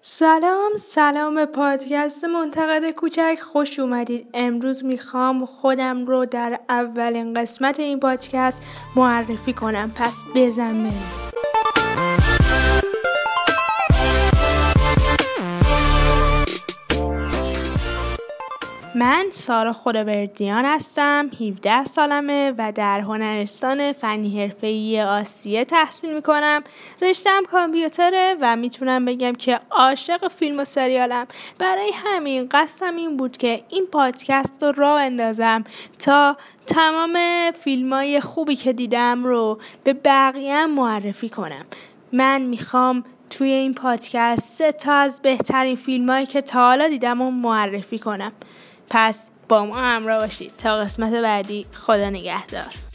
سلام سلام پادکست منتقد کوچک خوش اومدید. امروز می‌خوام خودم رو در اولین قسمت این پادکست معرفی کنم. پس بزن بریم. من سارا خودبردیان هستم 17 سالمه و در هنرستان فنی حرفه‌ای آسیه تحصیل می‌کنم. رشتم کامپیوتره و می‌تونم بگم که عاشق فیلم و سریالم. برای همین قصدم این بود که این پادکست رو راه اندازم تا تمام فیلم های خوبی که دیدم رو به بقیه معرفی کنم. من می‌خوام توی این پادکست سه تا از بهترین فیلم هایی که تا حالا دیدم رو معرفی کنم. پس با ما همراه باشید تا قسمت بعدی. خدا نگهدار.